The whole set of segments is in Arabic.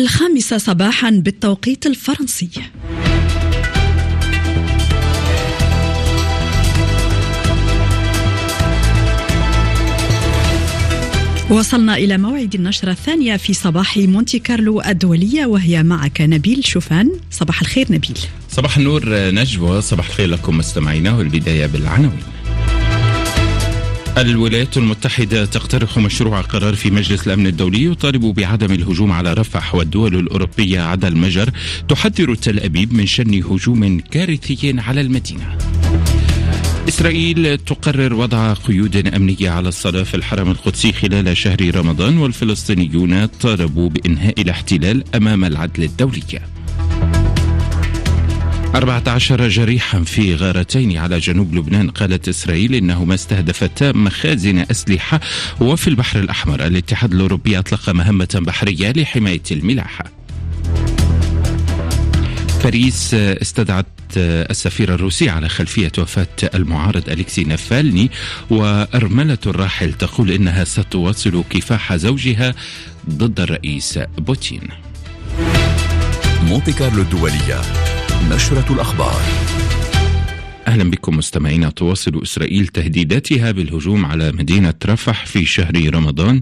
الخامسة صباحا بالتوقيت الفرنسي. وصلنا إلى موعد النشرة الثانية في صباح مونتي كارلو الدولية وهي معك نبيل شوفان. صباح الخير نبيل. صباح النور نجوى. صباح الخير لكم مستمعينا والبداية بالعناوين. الولايات المتحدة تقترح مشروع قرار في مجلس الأمن الدولي يطالب بعدم الهجوم على رفح والدول الأوروبية عدا المجر تحذر تل أبيب من شن هجوم كارثي على المدينة. إسرائيل تقرر وضع قيود أمنية على الصلاة في الحرم القدسي خلال شهر رمضان والفلسطينيون طالبوا بإنهاء الاحتلال أمام العدل الدولي. 14 جريحا في غارتين على جنوب لبنان. قالت إسرائيل إنهما استهدفتا مخازن أسلحة وفي البحر الأحمر. الاتحاد الأوروبي أطلق مهمة بحرية لحماية الملاحة. باريس استدعت السفير الروسي على خلفية وفاة المعارض أليكسي نافالني وأرملة الراحل تقول إنها ستواصل كفاح زوجها ضد الرئيس بوتين. مونتي كارلو الدولية. نشرة الأخبار. أهلا بكم مستمعينا. تواصل إسرائيل تهديداتها بالهجوم على مدينة رفح في شهر رمضان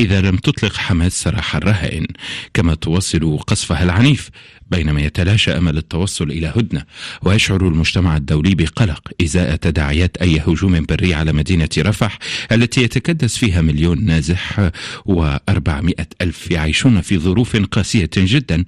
إذا لم تطلق حماس سراح الرهائن. كما تواصل قصفها العنيف. بينما يتلاشى أمل التوصل إلى هدنة ويشعر المجتمع الدولي بقلق إزاء تداعيات أي هجوم بري على مدينة رفح التي يتكدس فيها مليون نازح و400 ألف يعيشون في ظروف قاسية جدا.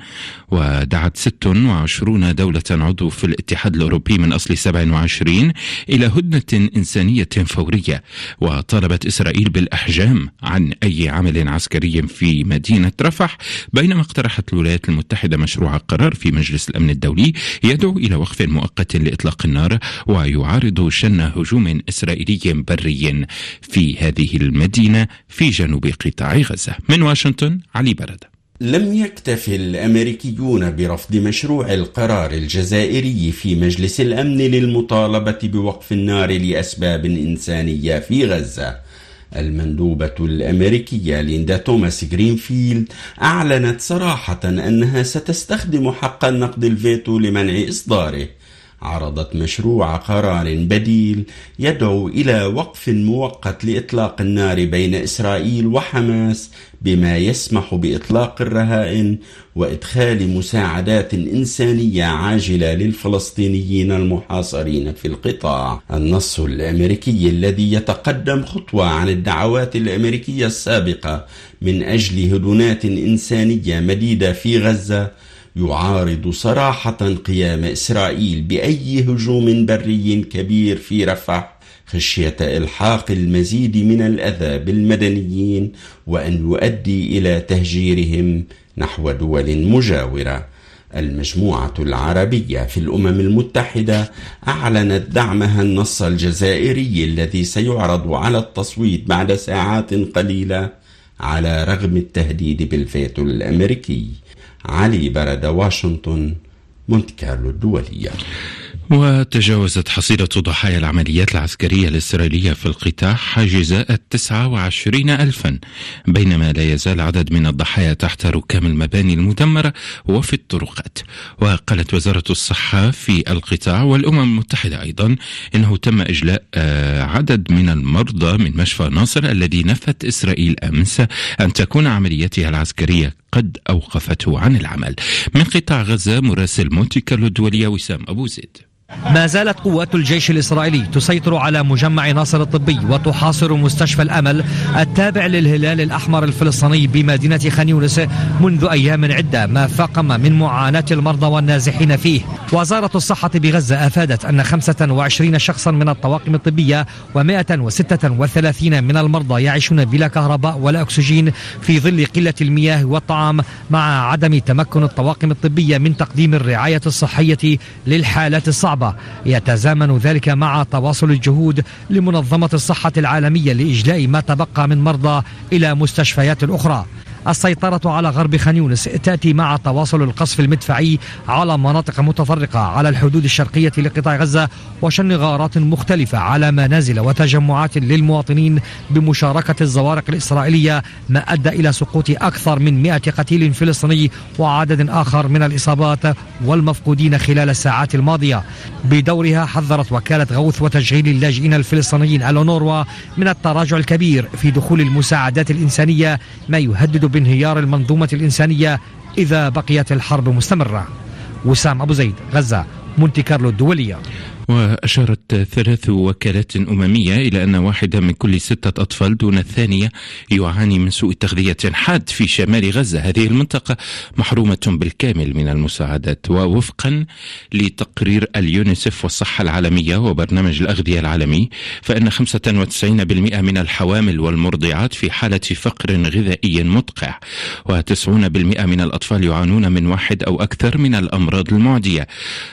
ودعت 26 دولة عضو في الاتحاد الأوروبي من أصل 27 إلى هدنة إنسانية فورية. وطالبت إسرائيل بالأحجام عن أي عمل عسكري في مدينة رفح بينما اقترحت الولايات المتحدة مشروع قرار في مجلس الأمن الدولي يدعو إلى وقف مؤقت لإطلاق النار ويعارض شن هجوم إسرائيلي بري في هذه المدينة في جنوب قطاع غزة. من واشنطن علي برده لم يكتف الأمريكيون برفض مشروع القرار الجزائري في مجلس الأمن للمطالبة بوقف النار لأسباب إنسانية في غزة. المندوبة الأمريكية ليندا توماس جرينفيلد أعلنت صراحة أنها ستستخدم حق النقض الفيتو لمنع إصداره. عرضت مشروع قرار بديل يدعو إلى وقف مؤقت لإطلاق النار بين إسرائيل وحماس بما يسمح بإطلاق الرهائن وإدخال مساعدات إنسانية عاجلة للفلسطينيين المحاصرين في القطاع. النص الأمريكي الذي يتقدم خطوة عن الدعوات الأمريكية السابقة من أجل هدنات إنسانية مديدة في غزة يعارض صراحة قيام إسرائيل بأي هجوم بري كبير في رفح خشية إلحاق المزيد من الأذى بالمدنيين وأن يؤدي إلى تهجيرهم نحو دول مجاورة. المجموعة العربية في الأمم المتحدة أعلنت دعمها النص الجزائري الذي سيعرض على التصويت بعد ساعات قليلة على رغم التهديد بالفيتو الأمريكي. علي برد واشنطن مونت كارلو الدولية. وتجاوزت حصيلة ضحايا العمليات العسكرية الإسرائيلية في القطاع حاجز التسعة وعشرين ألفا بينما لا يزال عدد من الضحايا تحت ركام المباني المدمرة وفي الطرقات. وقالت وزارة الصحة في القطاع والأمم المتحدة أيضا إنه تم إجلاء آه، عدد من المرضى من مشفى ناصر الذي نفت إسرائيل أمس أن تكون عملياتها العسكرية قد أوقفته عن العمل. من قطاع غزة مراسل مونتي كارلو الدولية وسام أبو زيد. ما زالت قوات الجيش الإسرائيلي تسيطر على مجمع ناصر الطبي وتحاصر مستشفى الأمل التابع للهلال الأحمر الفلسطيني بمدينة خان يونس منذ أيام عدة ما فاقم من معاناة المرضى والنازحين فيه. وزارة الصحة بغزة أفادت أن 25 شخصا من الطواقم الطبية و136 من المرضى يعيشون بلا كهرباء ولا أكسجين في ظل قلة المياه والطعام مع عدم تمكن الطواقم الطبية من تقديم الرعاية الصحية للحالات الصعبة. صعبة يتزامن ذلك مع تواصل الجهود لمنظمة الصحة العالمية لإجلاء ما تبقى من مرضى إلى مستشفيات أخرى. السيطرة على غرب خان يونس تأتي مع تواصل القصف المدفعي على مناطق متفرقة على الحدود الشرقية لقطاع غزة وشن غارات مختلفة على منازل وتجمعات للمواطنين بمشاركة الزوارق الإسرائيلية ما أدى إلى سقوط أكثر من 100 قتيل فلسطيني وعدد آخر من الإصابات والمفقودين خلال الساعات الماضية. بدورها حذرت وكالة غوث وتشغيل اللاجئين الفلسطينيين الأونوروا من التراجع الكبير في دخول المساعدات الإنسانية ما يهدد بانهيار المنظومة الإنسانية إذا بقيت الحرب مستمرة. وسام أبو زيد غزة مونتي كارلو الدولية. وأشارت ثلاث وكالات أممية إلى أن واحدة من كل ستة أطفال دون الثانية يعاني من سوء تغذية حاد في شمال غزة. هذه المنطقة محرومة بالكامل من المساعدات ووفقا لتقرير اليونيسف والصحة العالمية وبرنامج الأغذية العالمي فإن 95% من الحوامل والمرضعات في حالة فقر غذائي مدقع و90% من الأطفال يعانون من واحد أو أكثر من الأمراض المعدية.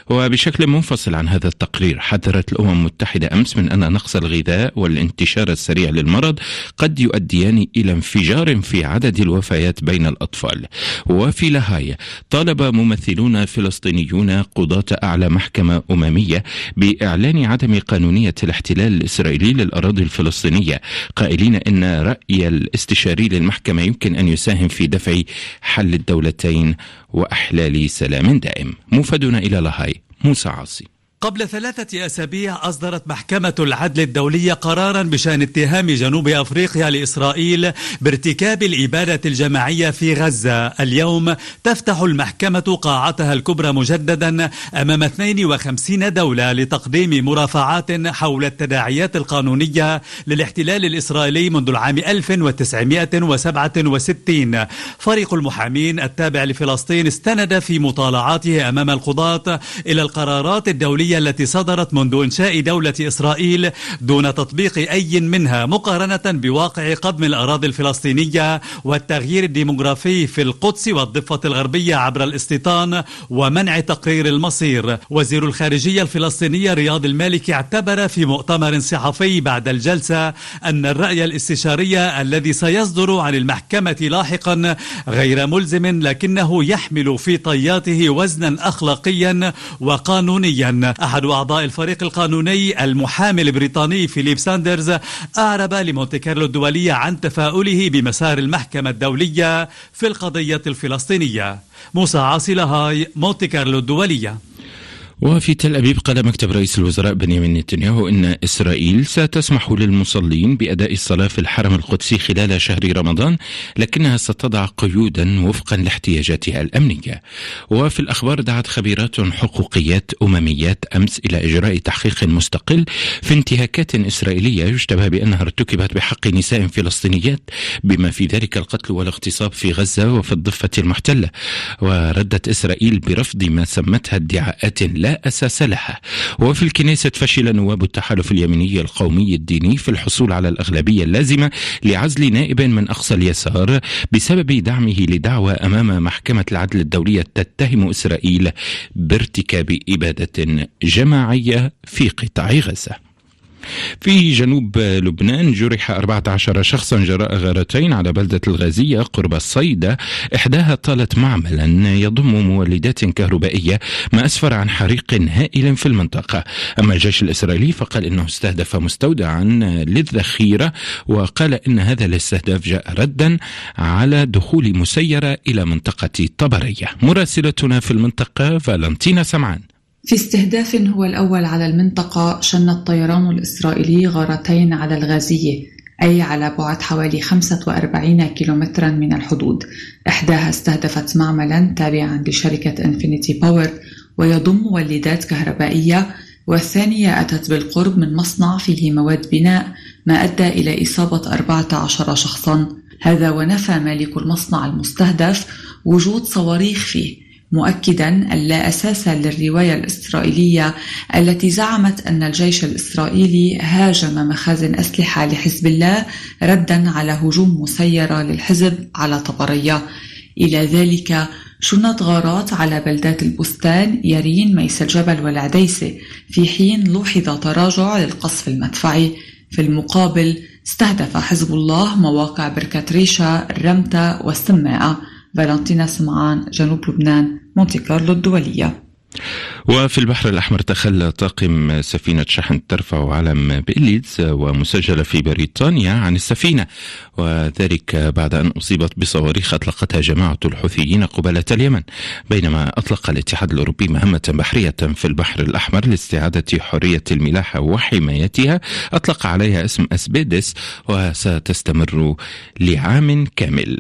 وبشكل منفصل عن هذا التقرير التقرير حذرت الأمم المتحدة أمس من أن نقص الغذاء والانتشار السريع للمرض قد يؤديان إلى انفجار في عدد الوفيات بين الأطفال. وفي لاهاي طالب ممثلون فلسطينيون قضاة أعلى محكمة أممية بإعلان عدم قانونية الاحتلال الإسرائيلي للأراضي الفلسطينية قائلين أن رأي الاستشاري للمحكمة يمكن أن يساهم في دفع حل الدولتين وأحلال سلام دائم. مفادنا إلى لاهاي موسى عاصي. قبل ثلاثة أسابيع أصدرت محكمة العدل الدولية قرارا بشأن اتهام جنوب أفريقيا لإسرائيل بارتكاب الإبادة الجماعية في غزة. اليوم تفتح المحكمة قاعتها الكبرى مجددا أمام 52 دولة لتقديم مرافعات حول التداعيات القانونية للاحتلال الإسرائيلي منذ العام 1967 فريق المحامين التابع لفلسطين استند في مطالعاته أمام القضاة إلى القرارات الدولية التي صدرت منذ إنشاء دولة إسرائيل دون تطبيق أي منها مقارنة بواقع قضم الأراضي الفلسطينية والتغيير الديموغرافي في القدس والضفة الغربية عبر الاستيطان ومنع تقرير المصير. وزير الخارجية الفلسطينية رياض المالكي اعتبر في مؤتمر صحفي بعد الجلسة أن الرأي الاستشاري الذي سيصدر عن المحكمة لاحقا غير ملزم لكنه يحمل في طياته وزنا أخلاقيا وقانونيا. أحد أعضاء الفريق القانوني المحامي البريطاني فيليب ساندرز أعرب لمونت كارلو الدولية عن تفاؤله بمسار المحكمة الدولية في القضية الفلسطينية. موسى عاصي لاهاي مونت كارلو الدولية. وفي تل أبيب قال مكتب رئيس الوزراء بنيامين نتنياهو إن إسرائيل ستسمح للمصلين بأداء الصلاة في الحرم القدسي خلال شهر رمضان لكنها ستضع قيودا وفقا لاحتياجاتها الأمنية. وفي الأخبار دعت خبيرات حقوقيات أمميات أمس إلى إجراء تحقيق مستقل في انتهاكات إسرائيلية يشتبه بأنها ارتكبت بحق نساء فلسطينيات بما في ذلك القتل والاغتصاب في غزة وفي الضفة المحتلة. وردت إسرائيل برفض ما سمتها ادعاءات لا أساس لها. وفي الكنيسة فشل نواب التحالف اليميني القومي الديني في الحصول على الأغلبية اللازمة لعزل نائب من أقصى اليسار بسبب دعمه لدعوى أمام محكمة العدل الدولية تتهم إسرائيل بارتكاب إبادة جماعية في قطاع غزة. في جنوب لبنان جرح 14 شخصا جراء غارتين على بلدة الغازية قرب الصيدة إحداها طالت معملا يضم مولدات كهربائية ما أسفر عن حريق هائل في المنطقة. أما الجيش الإسرائيلي فقال إنه استهدف مستودعا للذخيرة وقال إن هذا الاستهداف جاء ردا على دخول مسيرة إلى منطقة طبرية. مراسلتنا في المنطقة فالنتينا سمعان. في استهداف هو الأول على المنطقة شن الطيران الإسرائيلي غارتين على الغازية أي على بعد حوالي 45 كيلومترا من الحدود. إحداها استهدفت معملا تابعا لشركة إنفينيتي باور ويضم مولدات كهربائية والثانية أتت بالقرب من مصنع فيه مواد بناء ما أدى إلى إصابة 14 شخصا. هذا ونفى مالك المصنع المستهدف وجود صواريخ فيه. مؤكدا أن لا أساس للرواية الإسرائيلية التي زعمت أن الجيش الإسرائيلي هاجم مخازن أسلحة لحزب الله ردا على هجوم مسيرة للحزب على طبرية. إلى ذلك شنت غارات على بلدات البستان يرين ميس الجبل والعديسة في حين لوحظ تراجع للقصف المدفعي. في المقابل استهدف حزب الله مواقع بركة ريشا الرمتة والسماعة فالنتينا سمعان جنوب لبنان مونتي كارلو الدولية. وفي البحر الأحمر تخلى طاقم سفينة شحن ترفع علم بإليدز ومسجلة في بريطانيا عن السفينة. وذلك بعد أن أصيبت بصواريخ أطلقتها جماعة الحوثيين قبالة اليمن بينما أطلق الاتحاد الأوروبي مهمة بحرية في البحر الأحمر لاستعادة حرية الملاحة وحمايتها. أطلق عليها اسم أسبيدس وستستمر لعام كامل.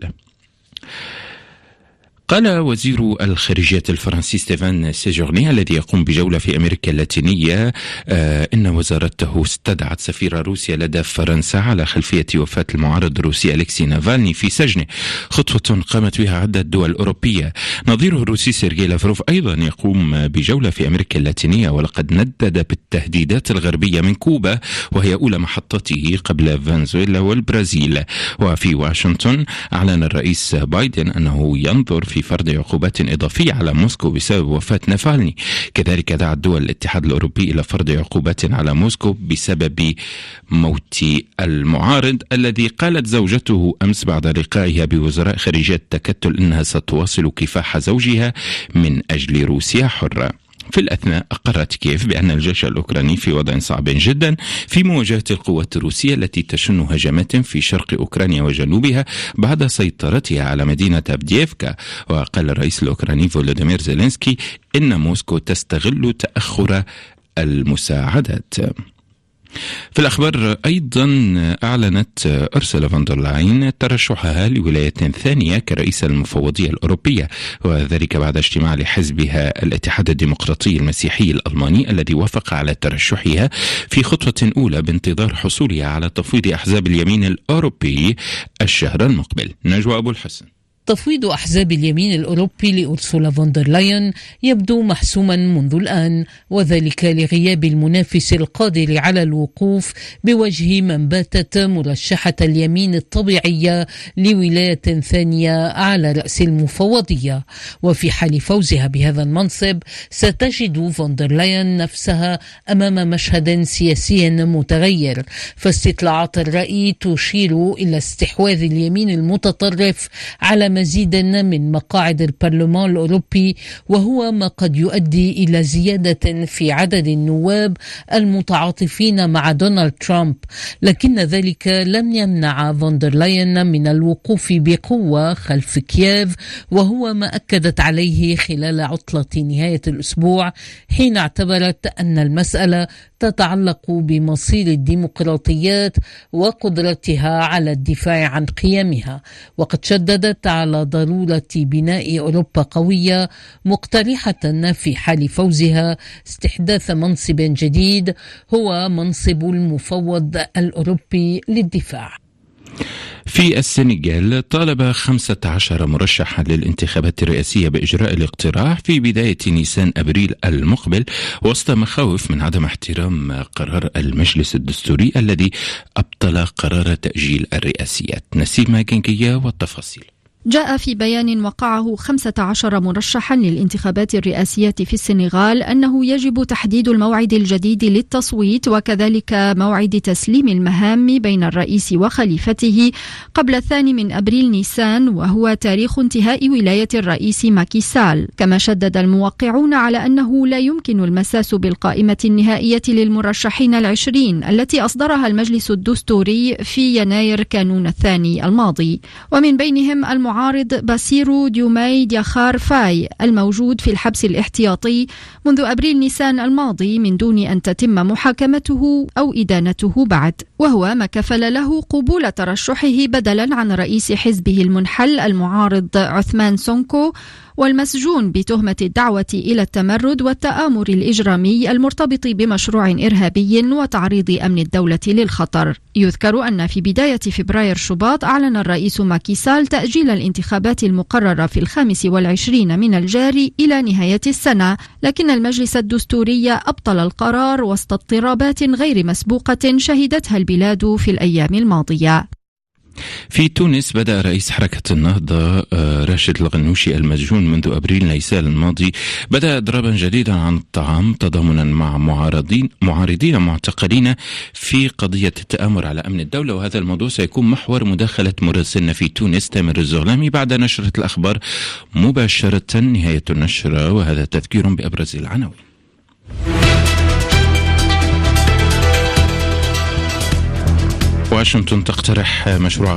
قال وزير الخارجية الفرنسي ستيفان سيجورني الذي يقوم بجولة في أمريكا اللاتينية آه إن وزارته استدعت سفير روسيا لدى فرنسا على خلفية وفاة المعارض الروسي أليكسي نافالني في سجنه. خطوة قامت بها عدة دول أوروبية. نظيره الروسي سيرجي لافروف أيضا يقوم بجولة في أمريكا اللاتينية ولقد ندد بالتهديدات الغربية من كوبا وهي أولى محطته قبل فنزويلا والبرازيل. وفي واشنطن أعلن الرئيس بايدن أنه ينظر في فرض عقوبات إضافية على موسكو بسبب وفاة نافالني. كذلك دعت دول الاتحاد الأوروبي إلى فرض عقوبات على موسكو بسبب موت المعارض الذي قالت زوجته أمس بعد لقائها بوزراء خارجية التكتل أنها ستواصل كفاح زوجها من أجل روسيا حرة. في الأثناء أقرت كييف بأن الجيش الأوكراني في وضع صعب جدا في مواجهة القوات الروسية التي تشن هجمات في شرق أوكرانيا وجنوبها بعد سيطرتها على مدينة أبدييفكا وقال الرئيس الأوكراني فولوديمير زيلينسكي إن موسكو تستغل تأخر المساعدات. في الأخبار أيضا أعلنت أرسلا فاندر لاين ترشحها لولاية ثانية كرئيسة المفوضية الأوروبية وذلك بعد اجتماع لحزبها الاتحاد الديمقراطي المسيحي الألماني الذي وافق على ترشحها في خطوة أولى بانتظار حصولها على تفويض أحزاب اليمين الأوروبي الشهر المقبل. نجوى أبو الحسن. تفويض أحزاب اليمين الأوروبي لأرسولا فوندر لاين يبدو محسوما منذ الآن وذلك لغياب المنافس القادر على الوقوف بوجه من باتت مرشحة اليمين الطبيعية لولاية ثانية على رأس المفوضية. وفي حال فوزها بهذا المنصب ستجد فوندر لاين نفسها أمام مشهد سياسي متغير. فاستطلاعات الرأي تشير إلى استحواذ اليمين المتطرف على مزيد من مقاعد البرلمان الأوروبي وهو ما قد يؤدي إلى زيادة في عدد النواب المتعاطفين مع دونالد ترامب. لكن ذلك لم يمنع فوندر لاين من الوقوف بقوة خلف كييف وهو ما أكدت عليه خلال عطلة نهاية الأسبوع حين اعتبرت أن المسألة تتعلق بمصير الديمقراطيات وقدرتها على الدفاع عن قيمها. وقد شددت على ضرورة بناء أوروبا قوية مقترحة في حال فوزها استحداث منصب جديد هو منصب المفوض الأوروبي للدفاع. في السنغال طالب 15 مرشحا للانتخابات الرئاسية بإجراء الاقتراع في بداية نيسان أبريل المقبل وسط مخاوف من عدم احترام قرار المجلس الدستوري الذي أبطل قرار تأجيل الرئاسيات. نسيم جنجية والتفاصيل. جاء في بيان وقعه 15 مرشحا للانتخابات الرئاسية في السنغال أنه يجب تحديد الموعد الجديد للتصويت وكذلك موعد تسليم المهام بين الرئيس وخليفته قبل الثاني من أبريل نيسان وهو تاريخ انتهاء ولاية الرئيس ماكيسال كما شدد الموقعون على أنه لا يمكن المساس بالقائمة النهائية للمرشحين العشرين التي أصدرها المجلس الدستوري في يناير كانون الثاني الماضي. ومن بينهم المعارض المعارض باسيرو ديوماي دياخار فاي الموجود في الحبس الاحتياطي منذ أبريل نيسان الماضي من دون أن تتم محاكمته أو إدانته بعد وهو ما كفل له قبول ترشحه بدلا عن رئيس حزبه المنحل المعارض عثمان سونكو والمسجون بتهمة الدعوة إلى التمرد والتآمر الإجرامي المرتبط بمشروع إرهابي وتعريض أمن الدولة للخطر. يذكر أن في بداية فبراير شباط أعلن الرئيس ماكي سال تأجيل الانتخابات المقررة في الخامس والعشرين من الجاري إلى نهاية السنة لكن المجلس الدستوري أبطل القرار وسط اضطرابات غير مسبوقة شهدتها البلاد في الأيام الماضية. في تونس بدأ رئيس حركة النهضة آه، راشد الغنوشي المسجون منذ أبريل نيسان الماضي بدأ إضرابا جديدا عن الطعام تضامنا مع معارضين معارضين معتقلين في قضية التآمر على أمن الدولة. وهذا الموضوع سيكون محور مداخلة مراسلنا في تونس تامر الزغلامي بعد نشرة الأخبار مباشرة نهاية النشرة وهذا تذكير بأبرز العناوين. واشنطن تقترح مشروع